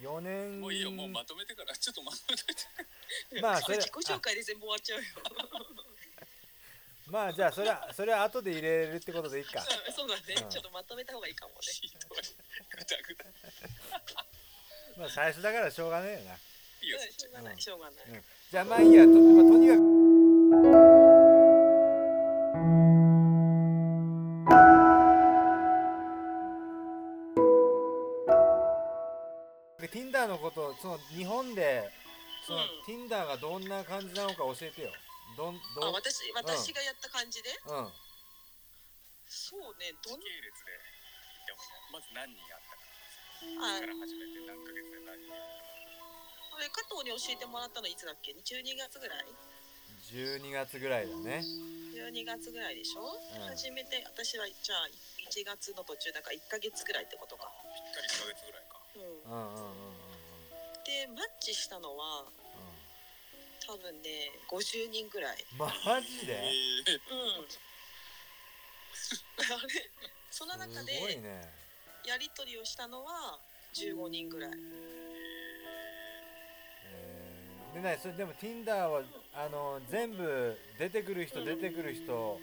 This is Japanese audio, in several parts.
4年。もういいよもうまとめてから。ちょっとまとめといて。まあそれ自己紹介で全部終わっちゃうよ。まあじゃあそれはそれは後で入れるってことでいいか。うんそうだね、うん。ちょっとまとめた方がいいかもね。ぐだぐだまあ最初だからしょうがねえよな、いい。ようんしょうがない、うん。しょうがない、うん、じゃあまあいいや。と,、まあ、とにかく Tinder のことその日本でその、うん。Tinder がどんな感じなのか教えてよ。どんどん。あ私私がやった感じで、うん。そうねどん。時系列で。まず何人やったかあから始めて何ヶ月で何人やっこれ加藤に教えてもらったのいつだっけ？12月ぐらい？12月ぐらいだね。12月ぐらいでしょ、ん。初めて私はじゃあ1月の途中だから1ヶ月ぐらいってことか、たぴったり1ヶ月ぐらいか。うん、うんうんうんうんでマッチしたのはう多分ね50人ぐらい。んマジで？えうん。あれ？その中すごいでね。やり取りをしたのは15人ぐらい。えー。でねそれでも Tinder はあの全部出てくる人出てくる人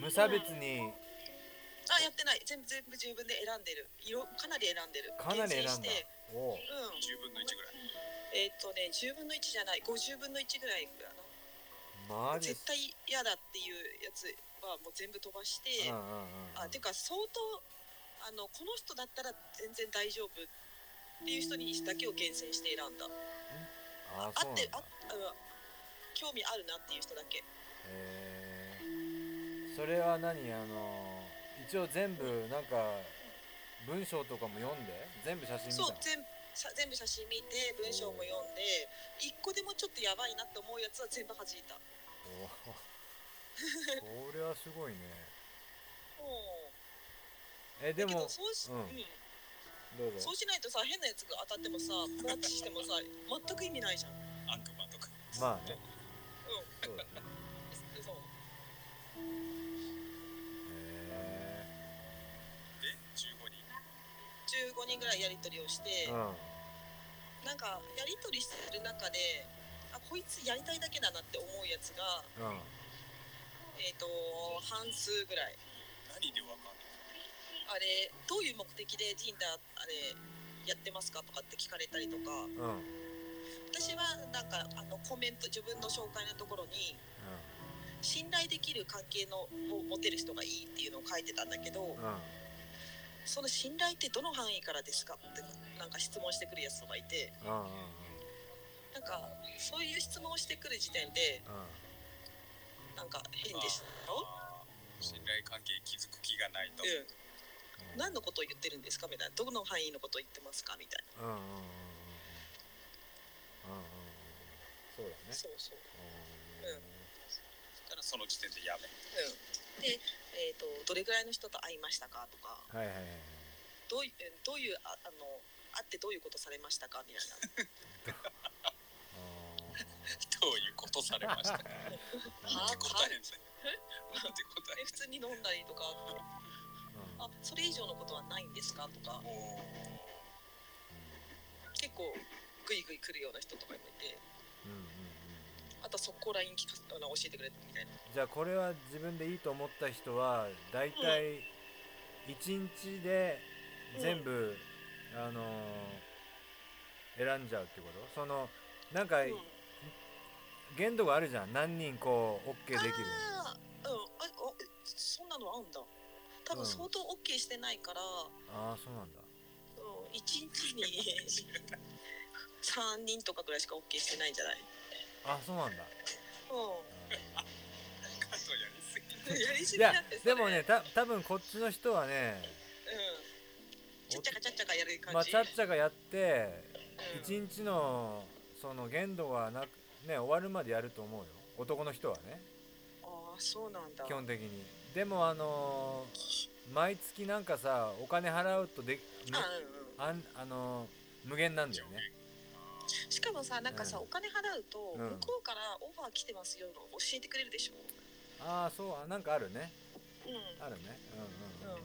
無差別にあやってない。全部全部自分で選んでる。色かなり選んでる。かなり選んだ。おう。うん。10分の1ぐらい。えーっとね10分の1じゃない。50分の1ぐらいかな。マジ絶対嫌だっていうやつはもう全部飛ばして、うんうんうんうん。あてか相当あのこの人だったら全然大丈夫っていう人にだけを厳選して選んだ。ああってそうなんだ。あうん興味あるなっていう人だけ。へー。それは何？あの一応全部なんか文章とかも読んで全部写真見たの？そう全さ全部写真見て文章も読んで一個でもちょっとやばいなって思うやつは全部弾いた。これはすごいね。うん。えでもそうし,、ううん。んどうぞ。そうしないとさ変なやつが当たってもさマッチしてもさ全く意味ないじゃん。うん悪魔とか。まあね。そうだね。そう15人ぐらいやり取りをして、えうん。なんかやり取りする中であこいつやりたいだけだなって思うやつがうん。えっ、と半数ぐらい。何でわかんないあれどういう目的で Tinder あれやってますかとかって聞かれたりとか。うん。うん私はなんかあのコメント自分の紹介のところに信頼できる関係のを持てる人がいいっていうのを書いてたんだけどうんその信頼ってどの範囲からですかってなんか質問してくるやつとかいて。なんかそういう質問をしてくる時点でなんか変でしたよ。信頼関係築く気がないと、うん。何のことを言ってるんですかみたいな。どの範囲のことを言ってますかみたいな。そうだね。そうそう、うん。うん。そしたらその時点でやめ。うん、で、えーと「どれぐらいの人と会いましたか?」とか。はいはいはいどういえどういうああの会ってどういうことされましたかみたいな。どういうことされました？かあなんて答えんね。んなんて答え普通に飲んだりとか。あそれ以上のことはないんですかとか。結構グイグイ来るような人とかもいて。うんあとは速攻 LINE 聞かせあの教えてくれみたいな。じゃあこれは自分でいいと思った人はだいたい1日で全部、あのー選んじゃうってこと？そのなんかうん。限度があるじゃん。何人こう OK できるあーうん。ああえそんなのあんだ。多うん。分相当 OK してないから、ああそうなんだ。うん、1日に 3人とかぐらいしか OK してないんじゃない？あそうなんだ。やでもねた多分こっちの人はねうん。ちゃっちゃかちゃっちゃかやる感じ、まあちゃっちゃがやってうん。一日のその限度がなくね終わるまでやると思うよ。男の人はね。ああそうなんだ。基本的に。でもあのー毎月なんかさお金払うとで、むあうんうん。あんあのー無限なんだよねしかもさなんかさ、うん。お金払うとうん。向こうからオファー来てますよの教えてくれるでしょ？ああそうあなんかあるね。うん。あるね。うんうんうんうん。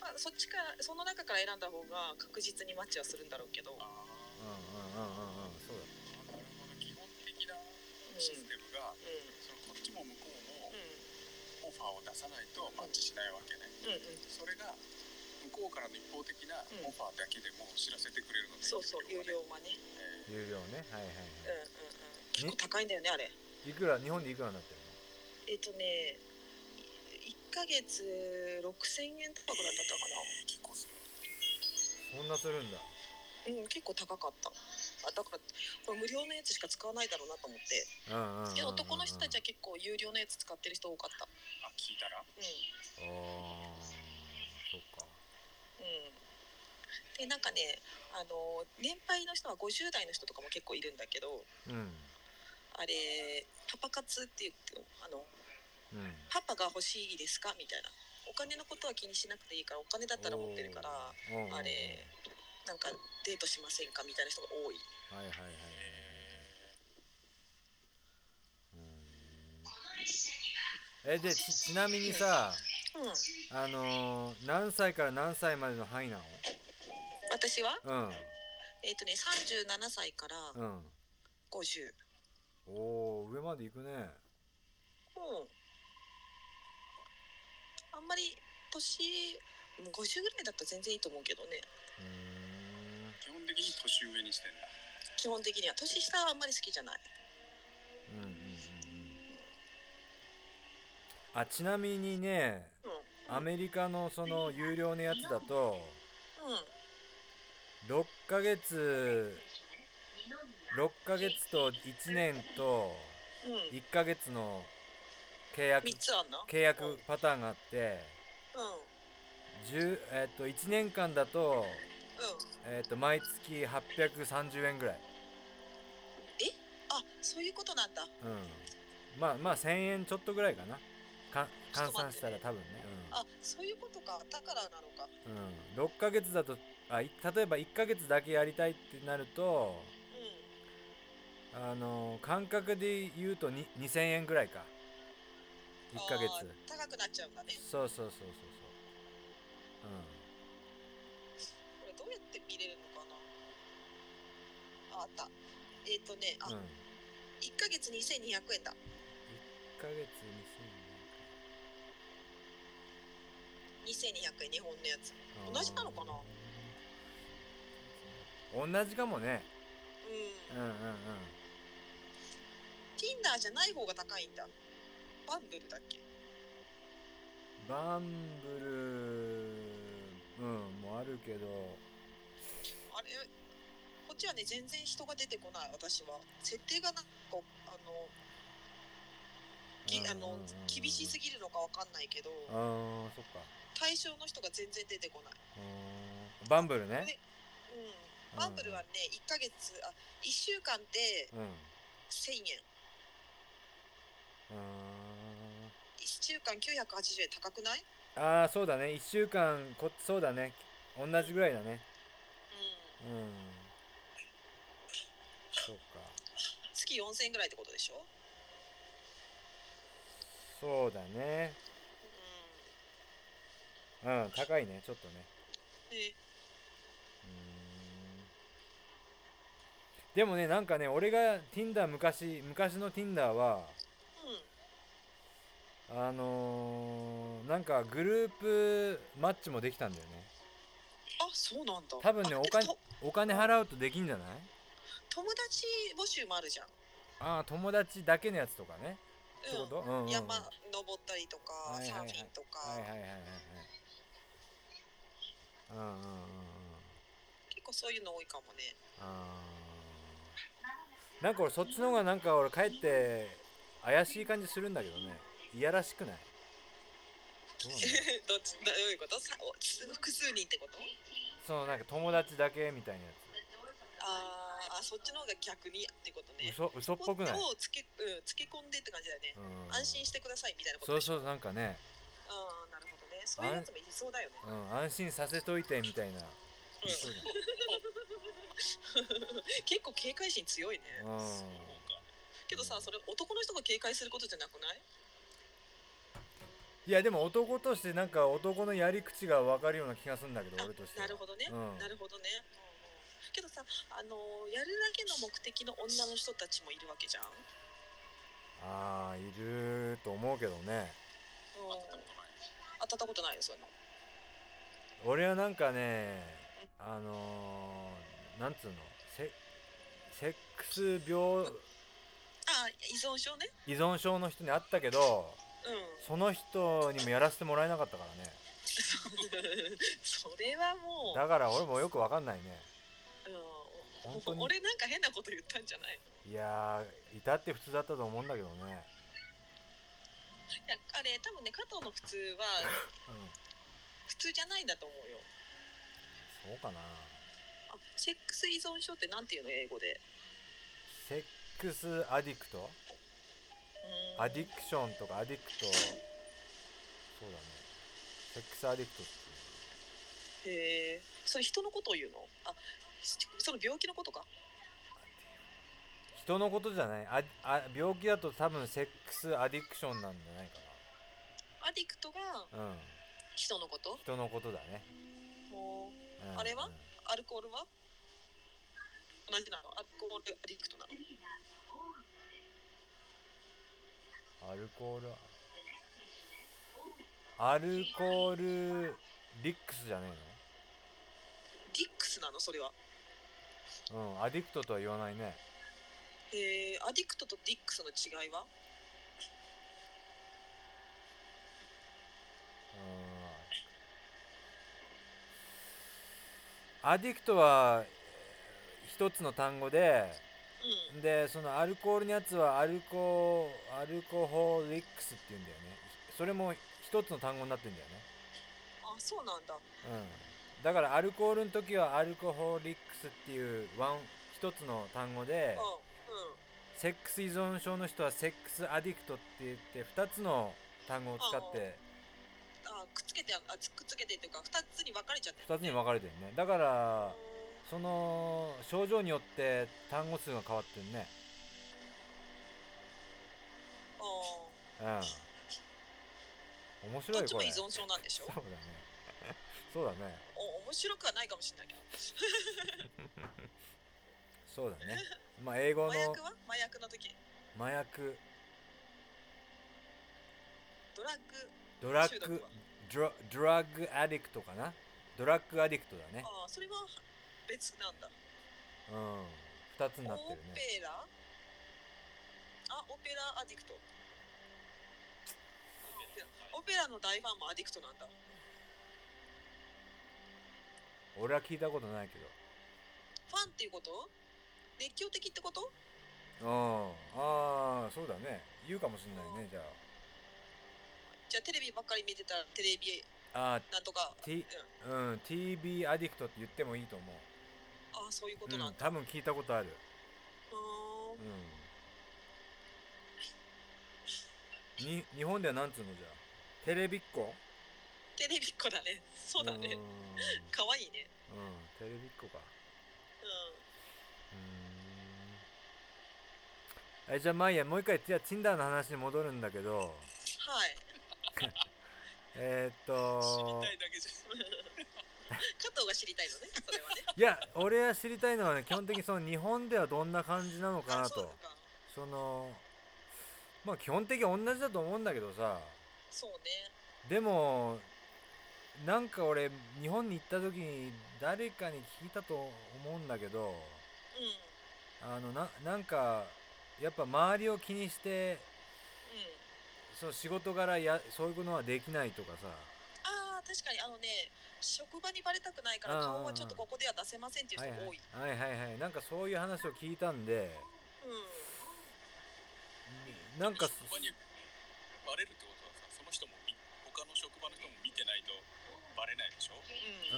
あまあそっちからその中から選んだ方が確実にマッチはするんだろうけど、あうんうんうんうんうん。そうあなるほど基本的なうんシステムが、うそのこっちも向こうもん。オファーを出さないとマッチしないわけね、うんうんうん。それが向こうからの一方的なオファーだけでも知らせてくれるので、そうそう有料はね。え有料ね。はいはいうんうんうん。結構高いんだよねあれ。はいいくら？日本でいくらになってるえっ、とね1ヶ月6000円とかぐらいだったかー結構するのそんなするんだ。なうん結構高かった。あだからこれ無料のやつしか使わないだろうなと思って。うんうんうんうんうん。で男の人たちは結構有料のやつ使ってる人多かった。あ聞いたら？うん。うんでなんかねあの年配の人は50代の人とかも結構いるんだけどうん。あれパパ活っていうあのうん。パパが欲しいですか？みたいな。お金のことは気にしなくていいからお金だったら持ってるからあれなんかデートしませんか？みたいな人が多い。はいはいはいえでちちなみにさうん。あのー、何歳から何歳までの範囲な私は？のえっ、とね37歳からうん。うん50おお上まで行くね。うんあんまり年うん50ぐらいだったら全然いいと思うけどね。うーん。基本的に年上にしてんだ基本的には。年下はあんまり好きじゃない。うんうんうんうん。あちなみにねうんアメリカのその有料のやつだとうん。6ヶ月6ヶ月と1年とうん。1ヶ月の契約3つあんな契約パターンがあってうん。10えっと1年間だと,、うん。えっと毎月830円ぐらい、あそういうことなんだ。うん、まあまあ1000円ちょっとぐらいかな。か換算したら多分ね、あそういうことか。だからなのか。うん。うん、6ヶ月だとあい例えば1ヶ月だけやりたいってなるとうん。あの感覚で言うとに2000円ぐらいか。1ヶ月。高くなっちゃうんだね。そうそうそうそうそう。これどうやって見れるのかな。ああった。えっ、とねあ、うん、うん、1ヶ月2200円だ。1ヶ月2200円日本のやつ。2000円同じなのかな？同じかもね。うん。うんうんうん。Tinder じゃない方が高いんだ。バンブルだっけ？バンブルうんもあるけど。あれ？こっちはね全然人が出てこない私は。設定がなんかあのぎあの厳しすぎるのかわかんないけどあーそっか。対象の人が全然出てこない、バンブルね。でうん、バンブルはね1ヶ月あ1週間でうん。う1000円ーん。1週間980円高くない？ああそうだね。1週間こそうだね。同じぐらいだね。うん。うん。そうか。月4000円ぐらいってことでしょ？そうだね。ううん高いねちょっとね。うーん。でもねなんかね俺が Tinder 昔昔の Tinder はうん。あのー、なんかグループマッチもできたんだよね。あそうなんだ。多分ねお金お金払うとできんじゃない？友達募集もあるじゃん。ああ友達だけのやつとかねってこと、うんうん。うん、山登ったりとか、はいはいはい。サーフィンとか、はいはいはいはいはい。うんうんうんうん。結構そういうの多いかもね。なんか俺そっちの方がなんか俺かえって怪しい感じするんだけどね。いやらしくない？どう っちどういうこと？さお複数人ってこと？そのなんか友達だけみたいなやあーあそっちの方が逆にってことね。つ嘘嘘っぽくない、をつけ,、うん、つけ込んでって感じだよね、うん、安心してくださいみたいなことそうそうなんかね、ああなるほどね。そういうやつもいそうだよね。うん、安心させといてみたいな、うん。結構警戒心強いね。うん。けどさそれ男の人が警戒することじゃなくない？いやでも男としてなんか男のやり口が分かるような気がするんだけどあ俺としては。なるほどね、うん。なるほどね、うんうんけどさあのやるだけの目的の女の人たちもいるわけじゃん、ああいると思うけどね。うん、会ったことない当たったことないよそういうの。俺はなんかねあのー、なんつうの？セセックス病あ依存症ね。依存症の人に会ったけどうん。その人にもやらせてもらえなかったからね。それはもう。だから俺もよく分かんないね。うん本当に。俺なんか変なこと言ったんじゃないいやーいたって普通だったと思うんだけどね。いやあれ多分ね加藤の普通はうん。普通じゃないんだと思うよ。そうかな。あセックス依存症ってなんていうの英語で？セックスアディクト？うん。アディクションとかアディクト？そうだね。セックスアディクトっていう。へえそれ人のことを言うの？あしその病気のことか？人のことじゃない。ああ病気だと多分セックスアディクションなんじゃないかアディクトがなうん。人のこと？人のことだね、もううん。あれは？うん。アルコールは？同じなの？アルコールアディクトなの？アルコールアルコールリックスじゃねディックスなの？それは。えのうんアディクトとは言わないね。へえアディクトとディックスの違いは？うん。アディクトはえー一つの単語でうん。でそのアルコールのやつはアルコアルコホリックスって言うんだよね。それも一つの単語になってんだよね。あそうなんだ。うんだからアルコールの時はアルコホリックスっていうワン一つの単語でセックス依存症の人はセックスアディクトって言って2つの単語を使ってあくっつけてあくっつけてっていうか二つに分かれちゃってる2つに分かれてるね。だからその症状によって単語数が変わってるね。あうん。面白いこれ。依存症なんでしょ？そうだねそうだね。お面白くはないかもしれないけど。そうだね。まあ英語の麻薬は？麻薬の時。麻薬。ドラッグ。ドラッグドラッグアディクトかな？ドラッグアディクトだね。ああそれは別なんだ。うん。2つになってオるね。ペラ？あオペラアディクト。オペラの大ファンもアディクトなんだ俺は聞いたことないけど。ファンっていうこと？熱狂的ってこと？うん。ああそうだね。言うかもしんないねじゃじゃあテレビばっかり見てたらテレビああなんとか、T うん、うん TB アディクトって言ってもいいと思う。ああそういうことうなんんだ、多分聞いたことある。うー。んうん。に日本ではなんつうのじゃあ？テレビっ子？テレビっ子だね。そうだね。ん。かわいいね。うんテレビっ子か。うん。えじゃあまあいいやもう一回じゃあ Tinder の話に戻るんだけど。んはい。えー、っ知と加藤が知りたいのねそれはね。いや俺は知りたいのはね基本的にその日本ではどんな感じなのかなと。そのまあ基本的に同じだと思うんだけどさ。そうね。でもなんか俺日本に行った時に誰かに聞いたと思うんだけどうん。あのななんかやっぱ周りを気にしてうん。そう仕事柄やそういうのはできないとかさ。ああ確かに。あのね職場にバレたくないからうん顔はちょっとここでは出せませんっていうはいはい人多い、はいはいはい。なんかそういう話を聞いたんでなんか職場にバレるってことはさその人もみ他の職場の人も見てないとバレないでしょ？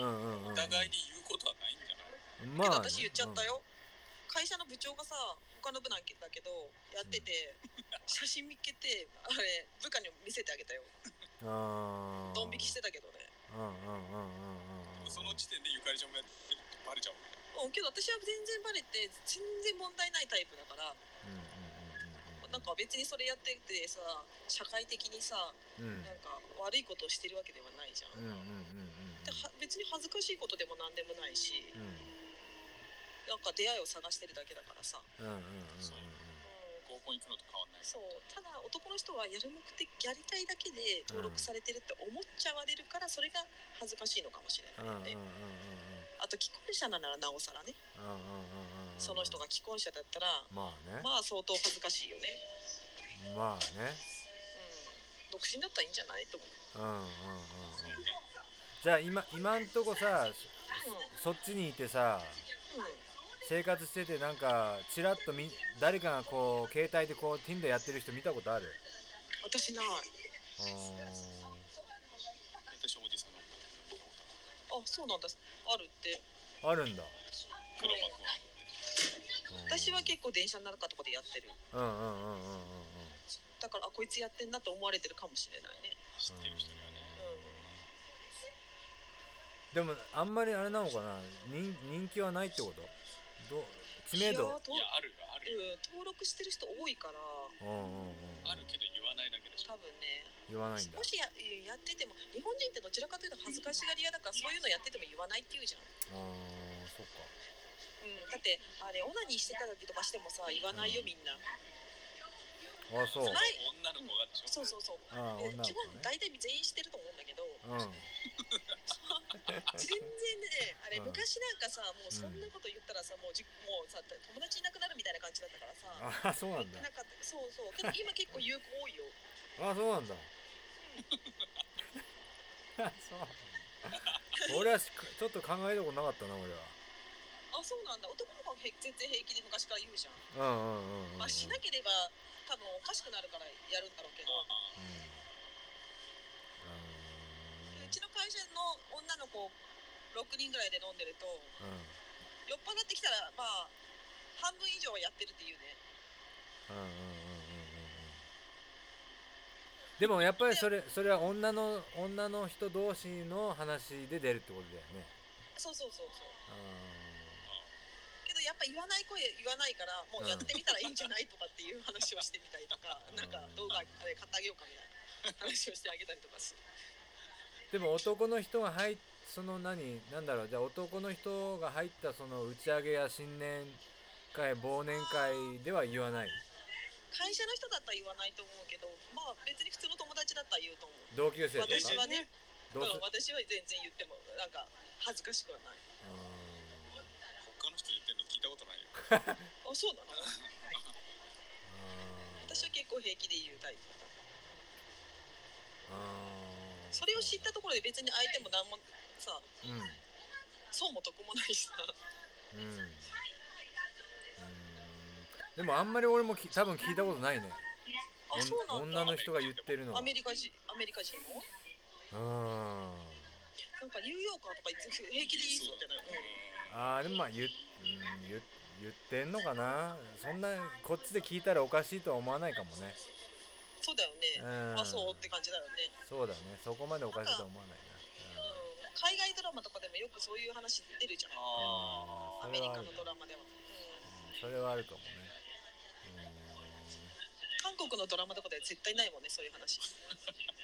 うん、うんうんうん。うんうんお互いに言うことはないんじゃない？まけど私言っちゃったよ、会社の部長がさ他の部なんだけどやってて、写真見っけてあれ部下に見せてあげたよ。うんあー。ドン引きしてたけどね。うんうんうんうんうんうん。その時点でゆかりちゃんもやってるってバレちゃうわけ？だうんけど私は全然バレて全然問題ないタイプだからうんうんうんうん。なんか別にそれやっててさ社会的にさうん。なんか悪いことをしてるわけではないじゃん、うんうんうんでは別に恥ずかしいことでも何でもないしうん。うんなんか出会いを探してるだけだからさ、うんうんうんうんうん、合コン行くのと変わんない。そう。ただ男の人はやる目的やりたいだけで登録されてるって思っちゃわれるからそれが恥ずかしいのかもしれうんうんうんないようん。ね、あと既婚者ならなおさらね。うんうんうんうん。その人が既婚者だったらまあね。まあ相当恥ずかしいよね、まあね。うん、独身だったらいいんじゃない？と思う。うんうんうんうんじゃあ今今んとこさそっちにいてさ生活しててなんかちらっとみ誰かがこう携帯でこう Tinder やってる人見たことある？私ない。あそうなんだ。あるって。あるんだ。黒幕は。私は結構電車の中とかでやってる。うんうんうんうんうんうん。だからあこいつやってんなと思われてるかもしれないね。知ってる人がねでもあんまりあれなのかな？人人気はないってこと？どう知名度？いやといやあるよあるよ。うん、登録してる人多いから。うんうんうん。あるけど言わないだけでしょ。多分ね。言わないんだ。もしややってても日本人ってどちらかというと恥ずかしがり屋だからそういうのやってても言わないって言うじゃん、あーそっか。うん、だってあれオナニーしてた時とかしてもさ言わないよみんな、あそう。前女の子がでしょ。そうそうそう。あーで基本女の子ね。大体全員してると思うんだけど。うん 全然ねあれうん。昔なんかさもうそんなこと言ったらさもうじもうさ友達いなくなるみたいな感じだったからさあそうなんだ。なんかそうそうけど今結構有効多いよ。あそうなんだ。そう。俺はしちょっと考えたことなかったな俺は。あそうなんだ。男の子はへ全然平気で昔から言うじゃん、うんうんうんうん。まあしなければ多分おかしくなるからやるんだろうけど。うんうちの会社の女の子6人ぐらいで飲んでるとうん。うん酔っ払ってきたらまあ半分以上はやってるっていうね。うんうんうんうんうんでもやっぱりそれそれは女の女の人同士の話で出るってことだよね。そうそうそうそう。あけどやっぱ言わない声言わないからもうやってみたらいいんじゃないとかっていう話をしてみたりとか、うんなん。か動画あれ買ってあげようかみたいな話をしてあげたりとかする。ーでも男の人が入っその何なんだろうじゃあ男の人が入ったその打ち上げや新年会忘年会では言わない？会社の人だったら言わないと思うけどまあ別に普通の友達だったら言うと思う。同級生とか？私はね、どう私は全然言ってもなんか恥ずかしくはない。他の人言ってんの聞いたことないよ。あそうなの？あー。私は結構平気で言うタイプあーそれを知ったところで別に相手も何もさうん。損も得もないし。さうん。うん。でもあんまり俺もき多分聞いたことないね。あそうおなんだ。女の人が言ってるのは。アメリカ人アメリカ人もうん。なんかニューヨーカーとか平気で言いそうじゃない、うん。あーでもまあ言,、うん、言言ってんのかな。そんなこっちで聞いたらおかしいとは思わないかもねそうだよね、うん。あそうって感じだよね、そうだね。そこまでおかしいとは思わないうん、海外ドラマとかでもよくそういう話出るじゃん。アメリカのドラマでは、それはあるかもね。韓国のドラマとかでは絶対ないもんねそういう話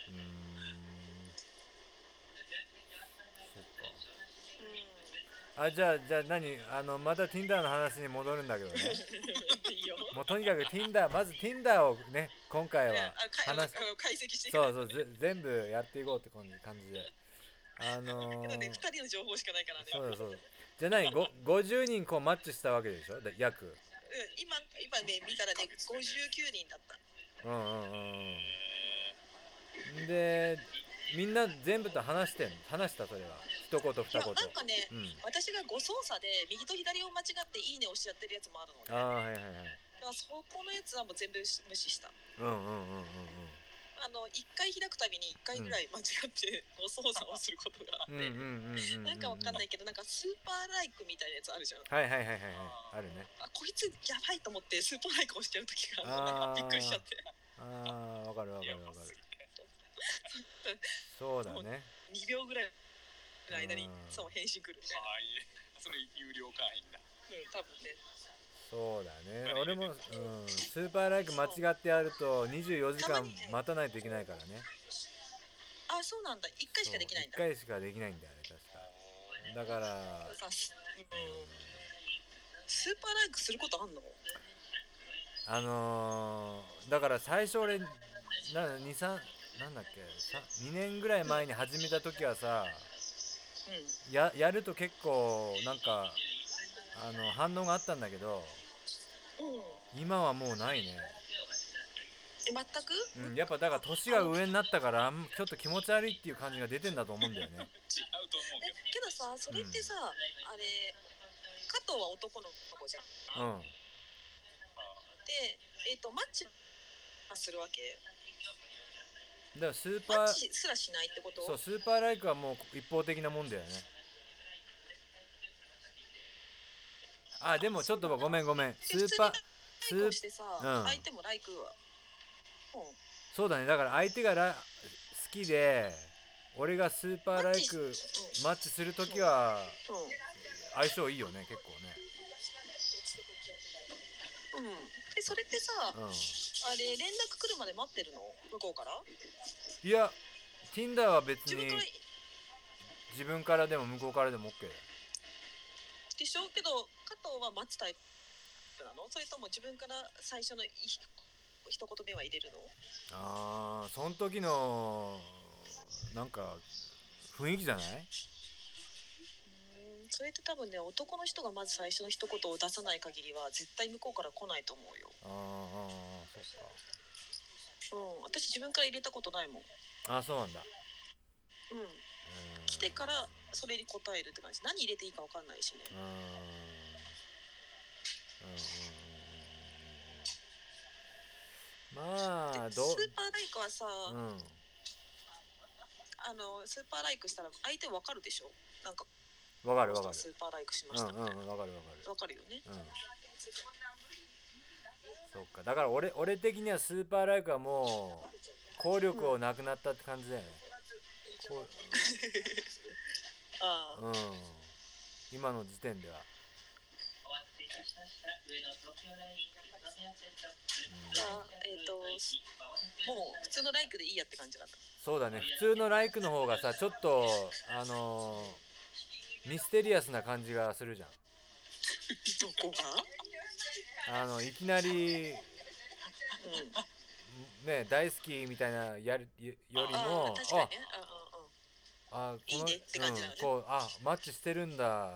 うんうーんそっかうあじゃあじゃあ何？あのまた Tinder の話に戻るんだけどね。もうとにかく Tinder まず Tinder をね今回は話す。あの解析してそうそうぜ全部やっていこうって感じ感じであのけどねー、2人の情報しかないからね。そうだそうだ。じゃあ何ご50人こうマッチしたわけでしょ？で約。うん、今今ね見たらね59人だった。うんうんうん。うん。でみんな全部と話してん話した？それは。一言二いや言なんかねうん。私が誤操作で右と左を間違って「いいね」押しちゃってるやつもあるのねああはいはいはい。だからそこのやつはもう全部無視した。うんうんうんうんうん。あの1回開くたびに1回ぐらい間違って誤操作をすることがあって、なんかわかんないけどなんかスーパーライクみたいなやつあるじゃん。はいはいはいはいはい。あるね。あこいつやばいと思ってスーパーライク押しちゃう時があびっくりしちゃって。ああわかるわかやるわかる そうだね。2秒ぐらいの間にうん。そう返信来るみたいな。ああいえ。それ有料会員だ。うん多分ね。そそうだね。俺も、うん、スーパーライク間違ってやると24時間待たないといけないからね。あそうなんだ。1回しかできないんだ。1回しかできないんだよね確か。だからスーパーライクすることあんの？あのー、だから最初俺な23なんだっけさ2年ぐらい前に始めた時はさうん。ややると結構なんかあの反応があったんだけどうん。今はもうないね、え全く、うん、やっぱだから年が上になったからちょっと気持ち悪いっていう感じが出てんだと思うんだよね。違うと思うえけどけどさそれってさ、あれ加藤は男の子じゃん。うん。でえっ、とマッチするわけだからスーパーチすらしないってこと？そうスーパーライクはもう一方的なもんだよね。あでもちょっとごめんごめん。スーパースーライクをしてさ、うん。相手もライクはうん。そうだね。だから相手がラ好きで俺がスーパーライクマッチするときはうん。相性いいよね結構うん、うん、でそれってさ、ねうん。あれ連絡来るまで待ってるの？向こうから？いや Tinder は別に自分から自分からでも向こうからでも OK だよでしょ？けど加藤は待つタイプなの？それとも自分から最初のい一言目は入れるの？あーその時のなんか雰囲気じゃない？うんそれって多分ね男の人がまず最初の一言を出さない限りは絶対向こうから来ないと思うよ。あーあーそっうん私自分から入れたことないもん。かあそうなんだ。うん。うん。来てからそれに答えるって感じ。何入れていいか分かんないしね。うん。うん。まあスーパーライクはさ、うん。あのスーパーライクしたら相手わかるでしょ？なんかわかるわかる。スーパーライクしまうんうんしたみたいな、うんわかるわかる。わかるよね。うん。そっか。だから俺俺的にはスーパーライクはもう効力をなくなったって感じだよね、こああ。ううん。今の時点では、あえっ、ともう普通のライクでいいやって感じだった。そうだね。普通のライクの方がさちょっとあのーミステリアスな感じがするじゃん。どこがあのいきなりうんね大好きみたいなやるよよりあもあああこのねねうん、こうあマッチしてるんだ。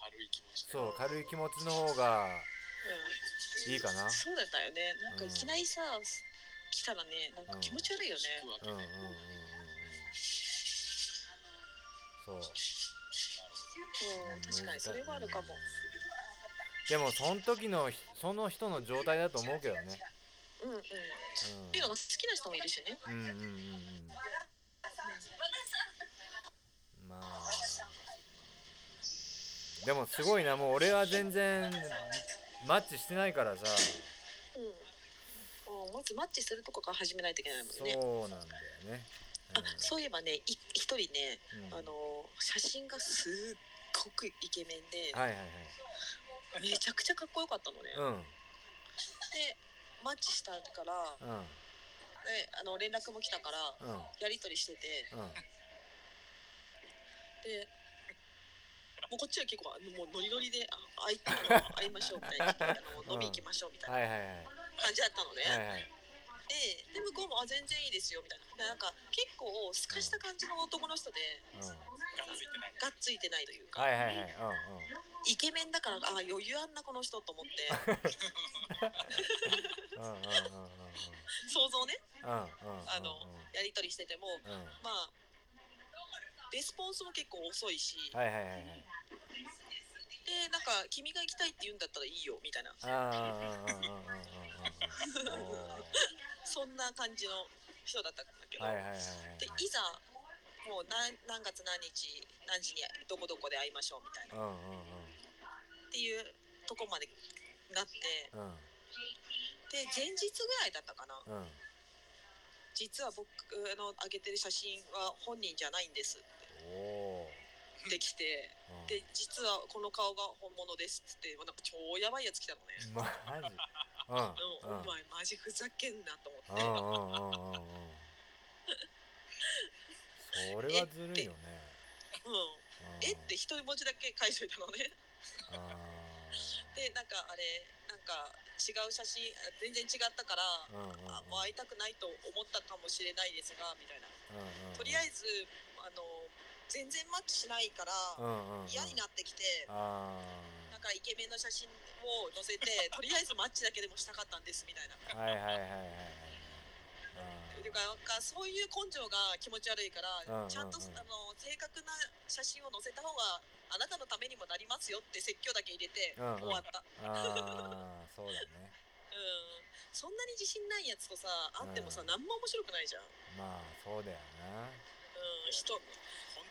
軽い気持ちでそう軽い気持ちの方がうんうんいいかな。そうだったよねなんかいきなりさ、来たらねなん。か気持ち悪いよね、うん。うんうんうんうん。そう。うん、確かにそれはあるかも、でもその時のひその人の状態だと思うけどね。うんうん。うん。っていうのが好きな人もいるしね。うんうんうん。うんまあ。でもすごいなもう俺は全然マッチしてないからさ。うん。あまずマッチするとこから始めないといけないもんね。そうなんだよね、あそういえばねい一人ね、うん。あの写真がすっごくイケメンで、はいはいはい。めちゃくちゃかっこよかったのね、うん。でマッチしたからうん。であの連絡も来たからうん。やり取りしてて。うん。でもうこっちは結構もうノリノリであ会いあの会いましょうみたいな あの飲み行きましょうみたいはいはいはい。な感じだったのね、はいはいでで向こうもあ全然いいですよみたいな。でなんか結構すかした感じの男の人でうん。がっついてないがっついてないというか、はいはいはいうんうん。イケメンだからあ余裕あんなこの人と思って。うんうんうんうん想像ね。うんうんうんあのやり取りしててもまあレスポンスも結構遅いし、はいはいはいはいでなんか君が行きたいって言うんだったらいいよみたいな。そんな感じの人だったんだけど、ーはいはいはいはい。でいざもう何何月何日何時にどこどこで会いましょうみたいな。うんうんうん。っていうとこまでなって。うん。で前日ぐらいだったかな。うん。実は僕の上げてる写真は本人じゃないんですってってきて、うん。で実はこの顔が本物ですっつってなんか超やばいやつ来たのね、マジ？うんうん。うん。お前マジふざけんなと思って、うんうんうんうんうん。それはずるいよね。うん。うん。えって一文字だけ返しといたのね。あ でなんかあれなんか違う写真あ全然違ったから、ーうんうんうん。あもう会いたくないと思ったかもしれないですがみたいな。うんうんとりあえずあの全然マッチしないから、うんうんうん。嫌になってきてあだからイケメンの写真を載せて とりあえずマッチだけでもしたかったんですみたいな。あはいはいはいはいはい。うかなんかそういう根性が気持ち悪いから、うんうんちゃんとうんあの正確な写真を載せた方があなたのためにもなりますよって説教だけ入れてうんうん。終わった、ああそうだね。うん。そんなに自信ないやつとさ会ってもさ、うん。何も面白くないじゃん、まあそうだよな。うん、人。本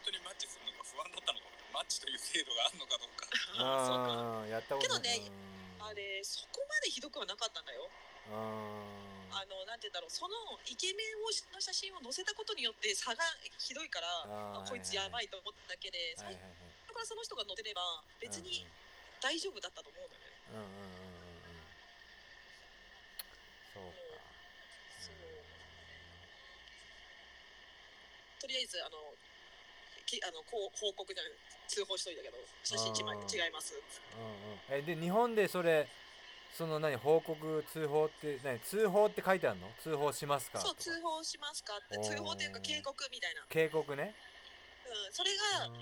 当にマッチするのか不安だったのかマッチという制度があるのかどうか。そうかああやったことけどねうんあれそこまでひどくはなかったんだよ。うんあのなんて言うんだろうそのイケメンをの写真を載せたことによって差がひどいからあこいつやばいと思っただけで、はいはいはい。最初からその人が載せれば別に大丈夫だったと思うんだよ。ね、うんうんうんうん。うんうん。そうかそう。とりあえずあのきあのこう報告じゃない通報しといたけど写真1枚あー。違います。うんうん。えで日本でそれその何報告通報って何通報って書いてあるの？通報しますか？そう通報しますかって通報というか警告みたいな、警告ね。うん、それがう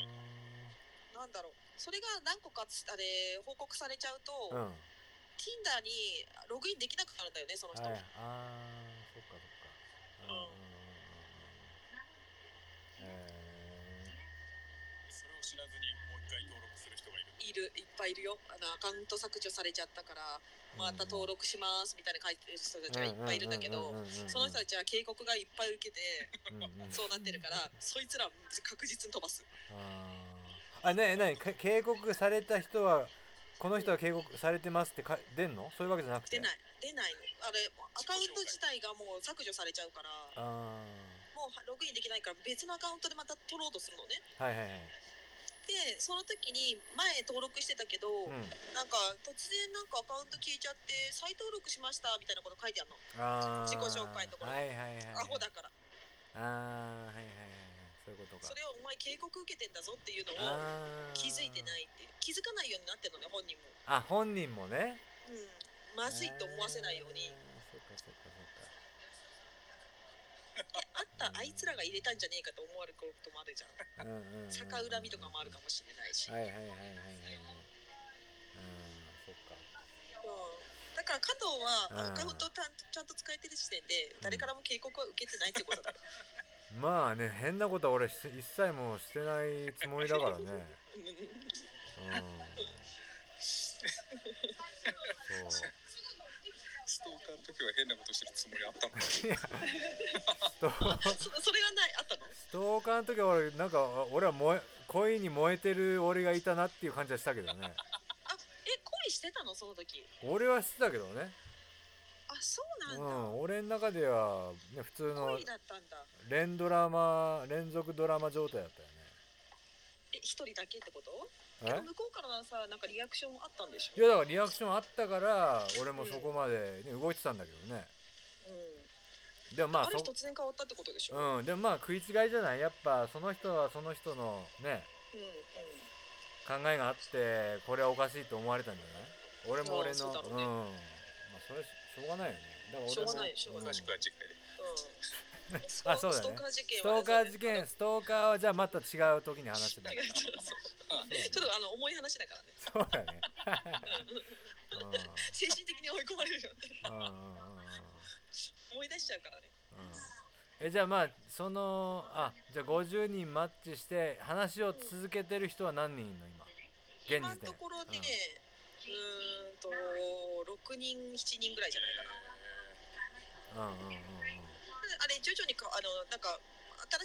なんだろう。それが何個かつあれ報告されちゃうと、んうん。Tinder にログインできなくなるんだよねその人、はい。ああそっかそっか。うんうんえそれを知らずにもう一回登録する人がいる。いるいっぱいいるよ。あのアカウント削除されちゃったからまた登録しますみたいな書いてる人たちがいっぱいいるんだけどその人たちは警告がいっぱい受けてそうなってるからそいつら確実に飛ばす。あねえねえか警告された人はこの人は警告されてますってか出んの？そういうわけじゃなくて？出ない。出ない。のあれアカウント自体がもう削除されちゃうからあもうログインできないから別のアカウントでまた取ろうとするのね。あはいはいはいでその時に前登録してたけど、うん。なんか突然なんかアカウント消えちゃって再登録しましたみたいなこと書いてあるの。自己紹介のところはいはいはいアホだから。ああはいはいはいそういうことか。それをお前警告受けてんだぞっていうのを気づいてないって。気づかないようになってるのね本人も。あ本人もね。うん。まずいと思わせないようにあーそっかそっかそっかあったあいつらが入れたんじゃねえかと思われることもあるじゃん。うんうんうんうん。逆恨みとかもあるかもしれないし、はいはいはいはいはい。はいうんそっか。う。ん、だから加藤はうんアカウントちゃんと使えてる時点で誰からも警告は受けてないってことだまあね変なことは俺し一切もうしてないつもりだからね。うん。う んそう。ストーカーの時は変なことしてるつもりあったの そそれがないあったの？ストーカーの時は俺なんか俺は燃え恋に燃えてる俺がいたなっていう感じはしたけどね。あえ恋してたの？その時。俺はしてたけどね。あそうなんだ、うん俺の中では、ね、普通の恋だったんだ。連ドラマ連続ドラマ状態だったよえ一人だけってこと？ね向こうからはさなんかリアクションあったんでしょ？えいやだからリアクションあったから俺もそこまで、ね、動いてたんだけどね。うん。でもまあそある日突然変わったってことでしょ？うん。でもまあ食い違いじゃない？やっぱその人はその人のねうんうん。考えがあってこれはおかしいと思われたんじゃない？俺も俺のそうね。ん。まあそれしょうがないよね。だから俺もしょうがないしょうがない。詳しくは次回でうん。ス あそうだね。ストーカー事件ストーカー事件ストーカーはじゃあまた違う時に話してた。違う違うそう。そうねちょっとあの重い話だからね。そうだね。うん。精神的に追い込まれるよ思い出しちゃうからね。えじゃあまあそのあじゃあ50人マッチして話を続けてる人は何人いるの今？現今のところね、うん。うーんと6人7人ぐらいじゃないかな。うんうんうんあれ徐々にかあのなんか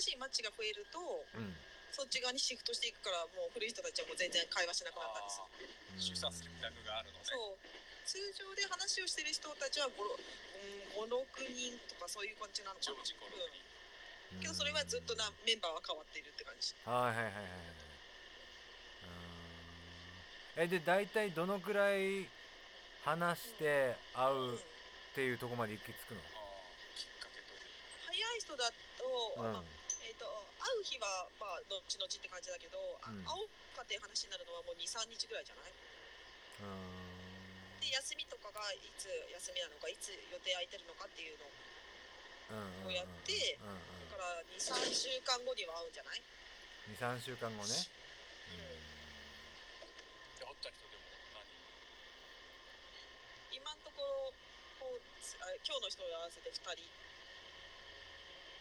新しいマッチが増えるとうんうんそっち側にシフトしていくからもう古い人たちはもう全然会話しなくなったんです。うん。出産する客があるのね。そう。通常で話をしてる人たちは56人とかそういう感じなのかな、常時56うん、けどそれはずっとなメンバーは変わっているって感じ。はいはいはいはい。はいえで大体どのくらい話して会うっていうところまで行き着くの？う早い人だと、うんう日はまあ後々って感じだけど、あうん。会おうかっていう話になるのはもう23日ぐらいじゃない？うーん。で休みとかがいつ休みなのかいつ予定空いてるのかっていうのうんうんうんうんをやってうんだから23週間後には会うんじゃない？うん、23週間後ね、で会った人でも何今のところこうつあ今日の人を合わせて2人。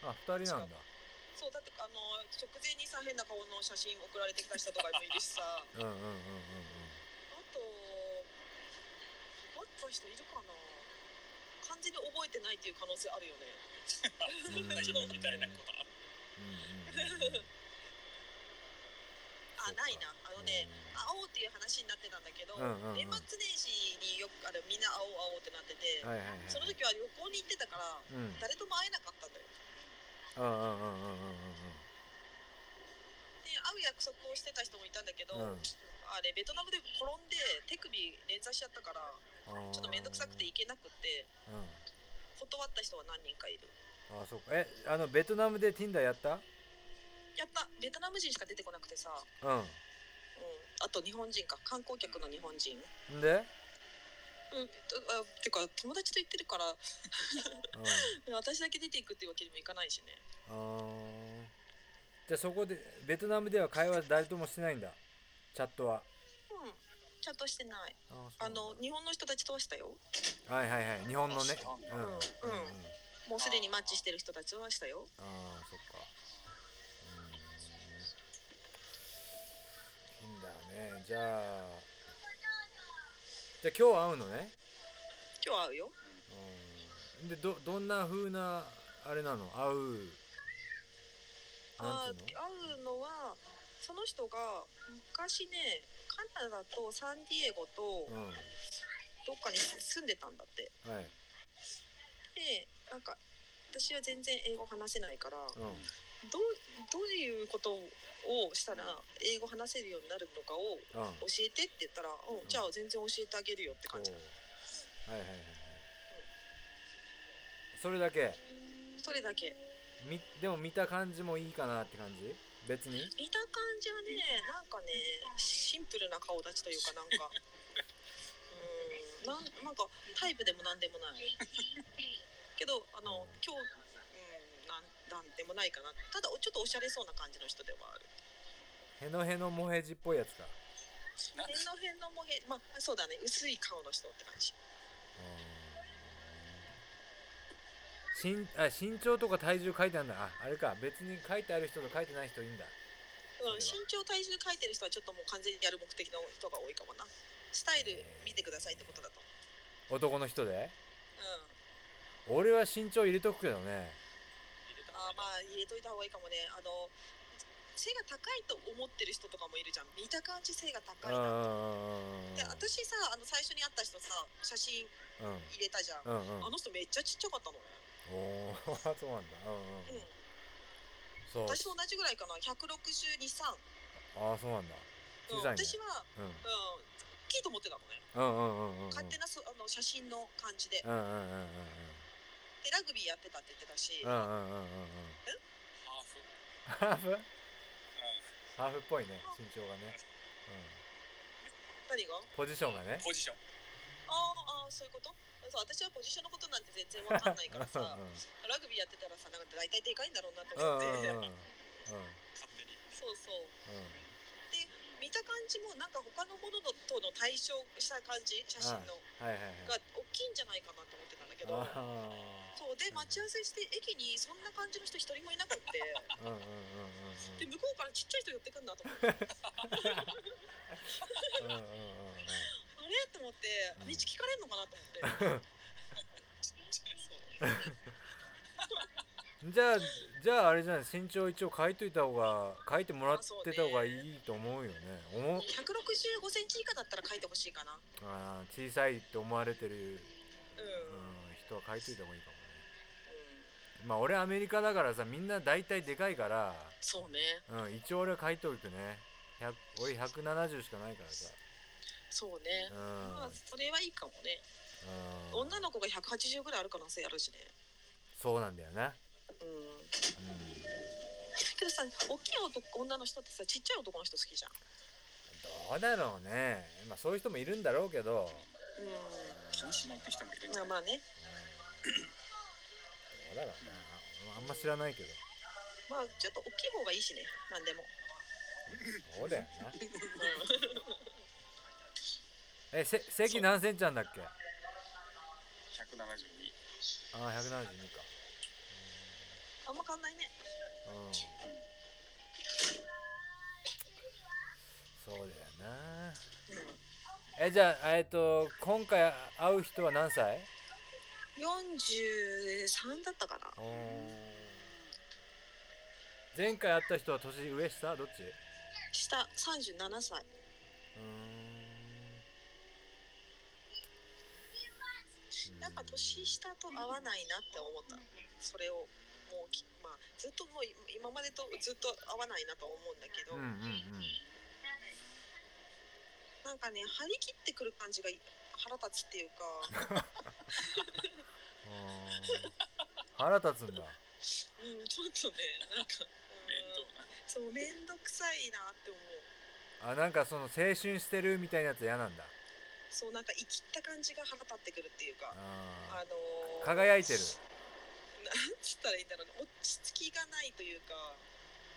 うん、あ二人なんだそうだってあの直前にさ変な顔の写真送られてきた人とかもいるしさ。うんうんうんうんあと会った人いるかな。完全に覚えてないっていう可能性あるよね。うん。うん昨日みたいなことあないな。あのね会おうっていう話になってたんだけど、うんうんうん。年末年始によくあれみんな会おう会おうってなってて、はいはいはい。その時は旅行に行ってたからうん。誰とも会えなかったんだようんうんうんうんうんで会う約束をしてた人もいたんだけど、うん。うんあれベトナムで転んで手首捻挫しちゃったからちょっと面倒くさくて行けなくってうん。断った人は何人かいる。ああそうか。えあのベトナムで Tinder やった？やった。ベトナム人しか出てこなくてさ、ううん、あと日本人か。観光客の日本人。んで？うんとあてか友達と行ってるから。うん。私だけ出ていくっていうわけにもいかないしね。あー。じゃあそこでベトナムでは会話誰ともしてないんだ？チャットは。うんちゃんとしてない。あの日本の人たちとはしたよ。はいはいはい。日本のね。あうん。うんうんうん。もうすでにマッチしてる人たちはしたよ。ああそっか。うん。いいんだよね。じゃあじゃあ今日会うのね？今日会うよ。うん。でどどんな風なあれなの？会う。なあ会うのはその人が昔ねカナダとサンディエゴとうん。どっかに住んでたんだって。はい。でなんか私は全然英語話せないからうんどうどういうことをしたら英語話せるようになるのかをうん。教えてって言ったら、うん、じゃあ全然教えてあげるよって感じ。はいはいはいはい。それだけ？それだけ。みでも見た感じもいいかなって感じ？別に？見た感じはねなんかねシンプルな顔立ちというかなんか。うんなんなんかタイプでもなんでもない。けどあの今日、うん、なんでもないかな。ただちょっとおしゃれそうな感じの人ではある。へのへのもへじっぽいやつか。な辺の辺のもへまあそうだね。薄い顔の人って感じ。身あ身長とか体重書いてあるんだ。ああれか。別に書いてある人と書いてない人いいんだ。うん、身長体重書いてる人はちょっともう完全にやる目的の人が多いかもな。スタイル見てくださいってことだと。男の人で？うん。俺は身長入れとくけどねあーまあ入れといた方がいいかもね。あの背が高いと思ってる人とかもいるじゃん。見た感じ背が高いなうんで私さあの最初に会った人さ写真うん入れたじゃん、うんうん。あの人めっちゃちっちゃかったの。ねおおそうなんだ。うんうん。うん。そう。私と同じぐらいかな。1623、ああそうなんだ。うん、私は、うん。うん、大きいと思ってたのね。うんうんうんうんうん。勝手なそあの写真の感じで。うんうんうんうんうんでラグビーやってたって言ってたし、うんうんうんうんうん。ハーフ？ハーフ。うんハーフっぽいね身長がね。何が？うんポジションがね。ポジション。あーあーそういうこと？そう私はポジションのことなんて全然わかんないからさ。うラグビーやってたらさなんか大体でかいんだろうなと思って、うんうんうそうそう。で見た感じもなんか他のものとの対照した感じ？写真の。はいはいはい。が大きいんじゃないかなと思ってたんだけど。あそう。で待ち合わせして駅にそんな感じの人一人もいなくって。あうんうんうんうん。で向こうからちっちゃい人寄ってくんだと思って。あれ？と思って。うん。道聞かれんのかなと思って。じゃあじゃああれじゃない？身長一応書いといた方が書いてもらってた方がいいと思うよね。思う。165センチ以下だったら書いてほしいかな。あー小さいって思われてる、うん、うんうん、人は書いといた方がいいかまあ俺アメリカだからさみんな大体でかいから、そうね。うん、一応俺は書いとくね。100俺170しかないからさ。そうね。う、ん。まあそれはいいかもね。うん。女の子が180ぐらいある可能性あるしね。そうなんだよな、うん。うん、けどさ大きい男女の人ってさちっちゃい男の人好きじゃん。どうだろうね。まあそういう人もいるんだろうけど、う気にしないって人もいるまあまあね。うん、どうだろうなああんま知らないけど。まあちょっと大きい方がいいしね。何でも。そうだよな。うん。えせ席何センチなんだっけ？あ172あ172か。あんま変わんないね。うん。そうだよな。えじゃあえっと今回会う人は何歳？43だったかな。前回会った人は年上下どっち？う下37歳。ーん。やっぱ年下と合わないなって思った。それをもうきまあずっともうい今までとずっと合わないなと思うんだけど、うんうんうん。なんかね張り切ってくる感じが腹立つっていうか。腹立つんだ。うんちょっとねなんか面倒うんなそう面倒くさいなって思う。あなんかその青春してるみたいなやつ嫌なんだ。そうなんか生きった感じが腹立ってくるっていうか。ああのー、ー輝いてる。なんつったらいいんだろうな。落ち着きがないというか。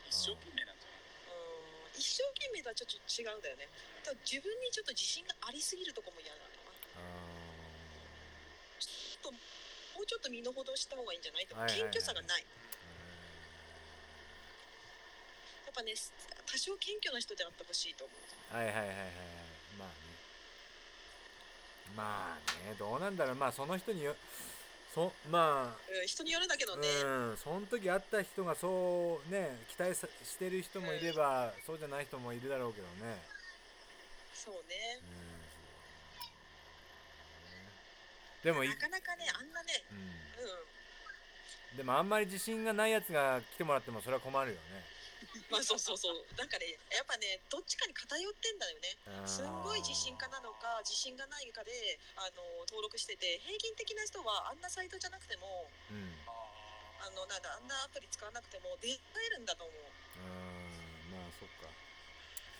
一生懸命なんじゃないうん一生懸命とはちょっと違うんだよね。ただ自分にちょっと自信がありすぎるとこも嫌なともうちょっと身の程した方がいいんじゃない？とはいはいはい。謙虚さがない。ーやっぱね多少謙虚な人であってほしいと思う。はいはいはいはいはい。まあね。まあねどうなんだろう。まあその人によそまあ。うん人によるんだけどね、うんその時会った人がそうね期待さしてる人もいれば、そうじゃない人もいるだろうけどね。そうね。うんでもい、なかなかねあんなねうん、うん。でもあんまり自信がないやつが来てもらってもそれは困るよね。まあそうそうそう。なんかねやっぱねどっちかに偏ってんだよね。すんごい自信家なのか自信がないかであの登録してて平均的な人はあんなサイトじゃなくてもうん。あのなんだあんなアプリ使わなくても出会えるんだと思う、うん。まあそっか。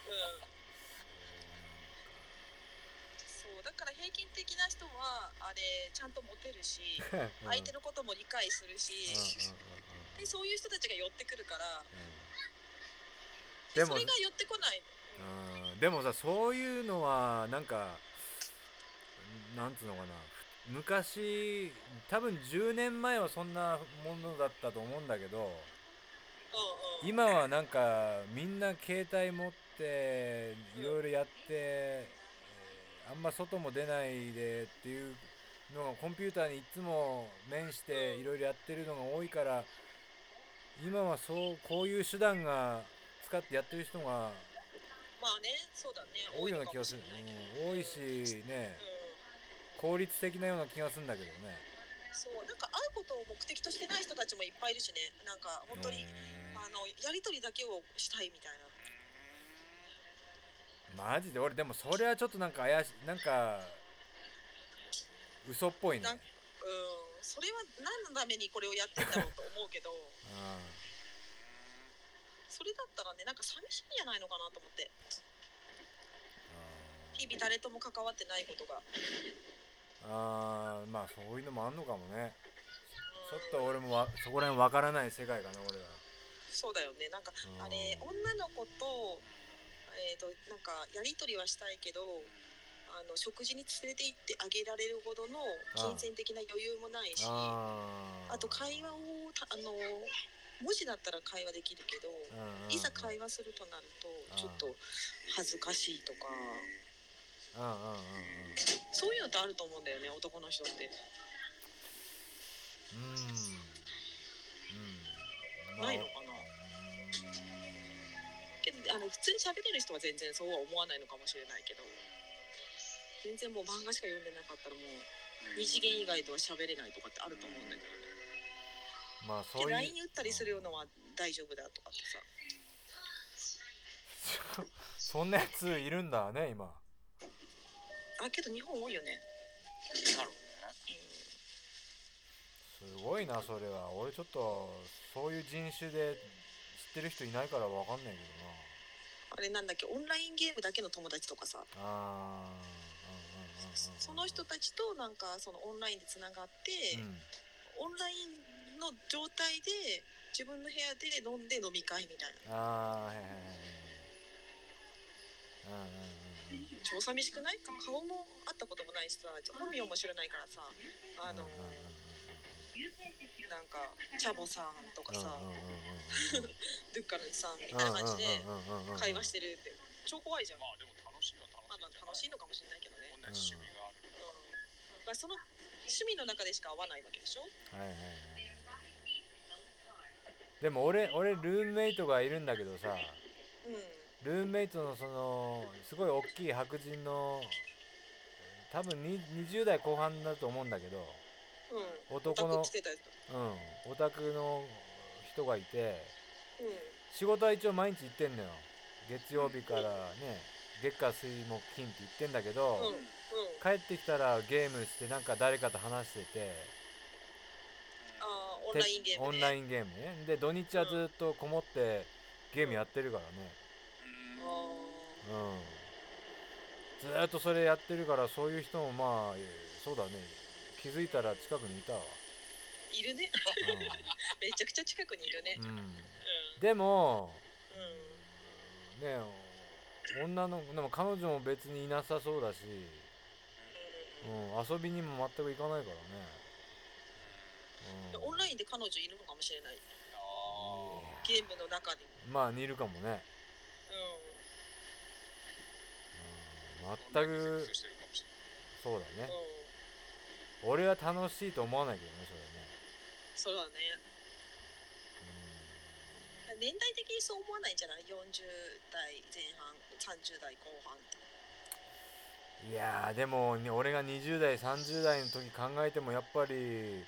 うん、そうだから平均的な人はあれちゃんとモテるし うん。相手のことも理解するし、うんでそういう人たちが寄ってくるからでもそれが寄ってこないうんうん。でもさそういうのはなんかなんつうのかな。昔多分10年前はそんなものだったと思うんだけど今はなんかみんな携帯持っていろいろやって、えーあんま外も出ないでっていうのがコンピューターにいつも面していろいろやってるのが多いから今はそうこういう手段が使ってやってる人がまあねそうだね。多いような気がする、うん、多いしね効率的なような気がするんだけどね。そうなんか会うことを目的としてない人たちもいっぱいいるしね。なんか本当に、うん。あのやり取りだけをしたいみたいなマジで？俺でもそれはちょっとなんか怪しい。なんか嘘っぽいね。なんうん。それは何のためにこれをやってんだろうと思うけど。うそれだったらねなんか寂しいんじゃないのかなと思って。ん。日々誰とも関わってないことが、あーまあそういうのもあんのかもね。うん。ちょっと俺もわそこら辺わからない世界かな俺は。そうだよね。なんかうん。あれ女の子とえー、となんかやり取りはしたいけどあの食事に連れて行ってあげられるほどの金銭的な余裕もないしああ。と会話をたあの文字だったら会話できるけどいざ会話するとなるとちょっと恥ずかしいとか。そういうのってあると思うんだよね男の人って。うん。うん。ないのかな？あの普通に喋れる人は全然そうは思わないのかもしれないけど全然もう漫画しか読んでなかったらもう二次元以外とは喋れないとかってあると思うんだけどね。でまあそういう。LINE 打ったりするのは大丈夫だとかってさ。そんなやついるんだね今。あけど日本多いよね、なるほどね。すごいなそれは。俺ちょっとそういう人種で知ってる人いないからわかんないけどあれなんだっけオンラインゲームだけの友達とかさ。その人たちとなんかそのオンラインでつながって、うん。オンラインの状態で自分の部屋で飲んで飲み会みたいな。あ超寂しくない？顔も会ったこともないしさ本名も知らないからさあの、なんかチャボさんとかさ、うんうんうんうん。うんドゥッカルンさんみたいな感じでうんうんうんうんうん会話してるって超怖いじゃん、まあでも楽しいはまあ、まあ楽しいのかもしれないけどね、同じ趣味があるうん。まあ、その趣味の中でしか会わないわけでしょ？はいはいはいでも俺俺ルームメイトがいるんだけどさうん。ルームメイトのそのすごい大きい白人の多分に20代後半だと思うんだけどうん男のうん。オタクの人がいてうん。仕事は一応毎日行ってんのよ。月曜日からね月火水木金って言ってんだけど、帰ってきたらゲームしてなんか誰かと話しててオンラインゲーム、ね、オンラインゲームね。で土日はずっとこもってゲームやってるからね。うん。うん。ずーっとそれやってるからそういう人もまあえーそうだね気づいたら近くにいたわ、いるね。めちゃくちゃ近くにいるね。うん。うん、うんでもうん。ね女のでも彼女も別にいなさそうだし、うん、遊びにも全く行かないからね、うん、オンラインで彼女いるのかもしれない。あゲームの中にまあ似るかもね、ううん、あ全くそうだね。んうん俺は楽しいと思わないけどねそれね。そうだね。年代的にそう思わないんじゃない？40代前半30代後半いやーでもね俺が20代30代の時考えてもやっぱり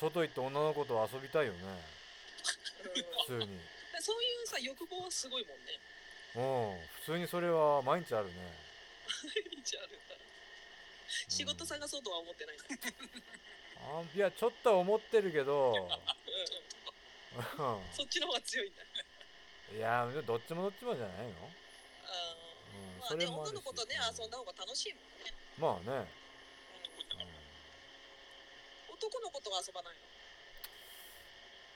外行って女の子と遊びたいよね。うん。普通に。そういうさ欲望はすごいもんね。うん。普通にそれは毎日あるね。じゃああるんだ仕事探そうとは思ってないあいやちょっとは思ってるけど。うん、そっちの方が強いんだ。うんいやどっちもどっちもじゃないの、あうん、ーまあね女の子とねうん。遊んだ方が楽しいもんね、まあね、うん、男の子とは遊ばない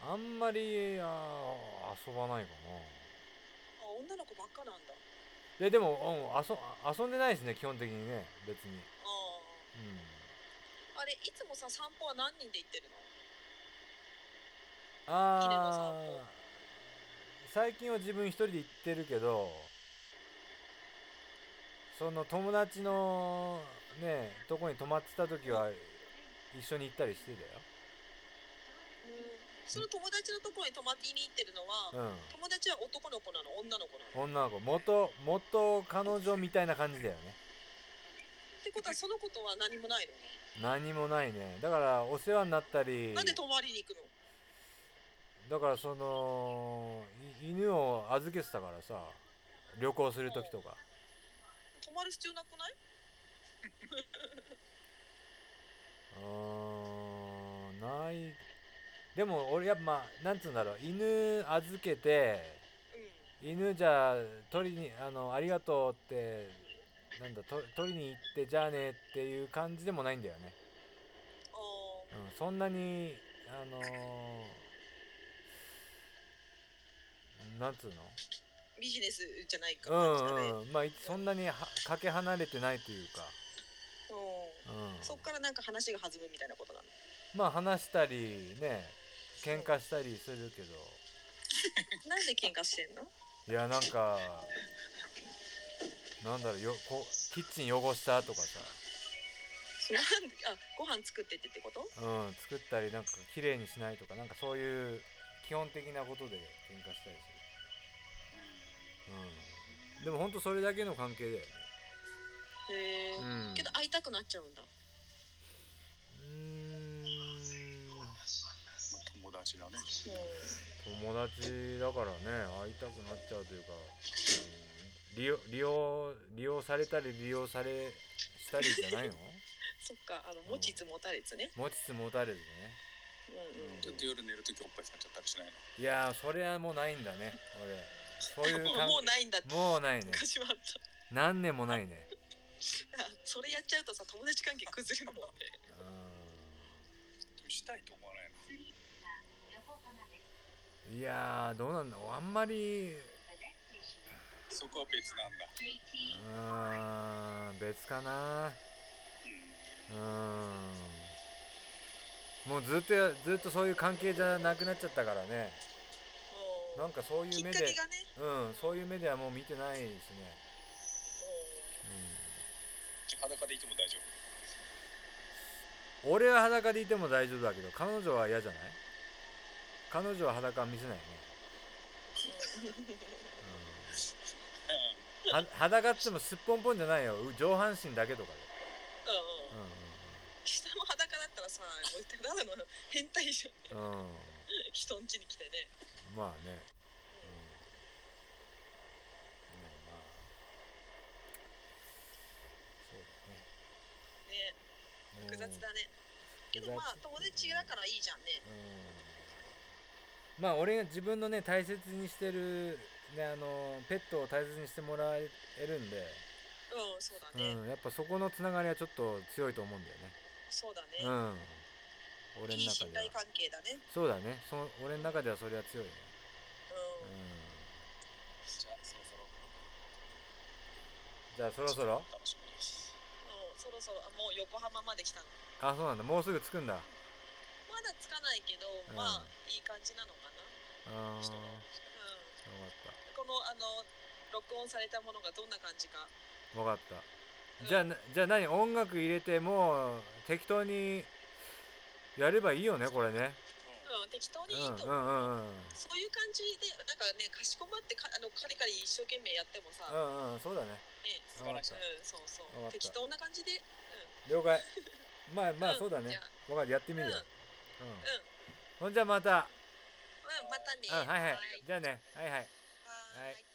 の？うん、あんまりあー遊ばないかな。あ女の子ばっかなんだいやでも、うん、遊遊んでないですね基本的にね別に。あうん。ああれいつもさ散歩は何人で行ってるの？ああ最近は自分一人で行ってるけどその友達のねとこに泊まってた時は一緒に行ったりしてたよ。うんその友達のところに泊まりに行ってるのは、うん。友達は男の子なの女の子なの。女の子。元元彼女みたいな感じだよね。ってことはその子とは何もないの何もないね。だからお世話になったり。なんで泊まりに行くの？だからそのい犬を預けてたからさ旅行する時とか。泊まる必要なくない？うーんないでも俺やっぱまあなんつうんだろう犬預けてうん。犬じゃあ取りにあのありがとうってなんだと取りに行ってじゃあねっていう感じでもないんだよね、あうん、そんなにあのーなんつうの？ービジネスじゃないか。うんうんまあいそんなにはかけ離れてないというか、うんうん、そっからなんか話が弾むみたいなことなの？まあ話したりね喧嘩したりするけど。なんで喧嘩してんの？いやなんかなんだろうよこキッチン汚したとかさ、そのあご飯作ってってってこと？うん、作ったりなんか綺麗にしないとかなんかそういう基本的なことで喧嘩したりする、うん、でもほんとそれだけの関係だよね。へえ、うん。けど会いたくなっちゃうんだうーん友達だね。う友達だからね会いたくなっちゃうというか、うん、利用利用利用されたり利用されしたりじゃないの？そっかあの持ちつ持たれつね。持ちつ持たれずね。うんうんちょっと夜寝るときおっぱい使っちゃったりしないの？いやーそれはもうないんだね俺。そういう感 もうないんだ。ってもうないね。何年もないね。たそれやっちゃうとさ友達関係崩れるもんね。うでもしたいと思わないやーどうなんだ？あんまり。そこは別なんだ。うーん別かな。うんうーん。もうずっとやずっとそういう関係じゃなくなっちゃったからね。なんかそういう目でね。うんそういう目ではもう見てないですね、裸でいても大丈うん、俺は裸でいても大丈夫だけど彼女は嫌じゃない？彼女は裸は見せないね、夫うん、は裸っつってもすっぽんぽんじゃないよ。う上半身だけとかで、うんうん下も裸だったらさもうただの変態じゃん。うん。うん、うん、人ん家に来てね。まあね、うん、ねまあそうね。だね複雑だね。けどまあ友達だからいいじゃんね。うんまあ俺が自分のね大切にしてる、ね、あのペットを大切にしてもらえるんで、うんそうだうね、ん、やっぱそこのつながりはちょっと強いと思うんだよね。そうだね、うん。俺の中では。関係だね。そうだね。その俺の中ではそれは強いね。ううん。んじゃあそろそろ。じゃあそろそろ？楽しみですうんそろそろ。あもう横浜まで来たの。あそうなんだ。もうすぐ着くんだ。まだつかないけど、うん。まあいい感じなのかな、あー。よかっうん、たこのあの録音されたものがどんな感じか。分かった。じゃあなじゃあ何？音楽入れてもう適当にやればいいよねこれね。うん適当にいいと思う、うんうんうんうん。そういう感じでなんかねかしこまってかあのカリカリ一生懸命やってもさ、ねうんうんそうだね。わかりましたうんそうそう。適当な感じで。了解。まあまあうんそうだね。じゃ分かるやってみるよ。うん。うん。うんほんじゃまた。うんまたね。うんはいはい。はい。じゃあね。はいはい。はい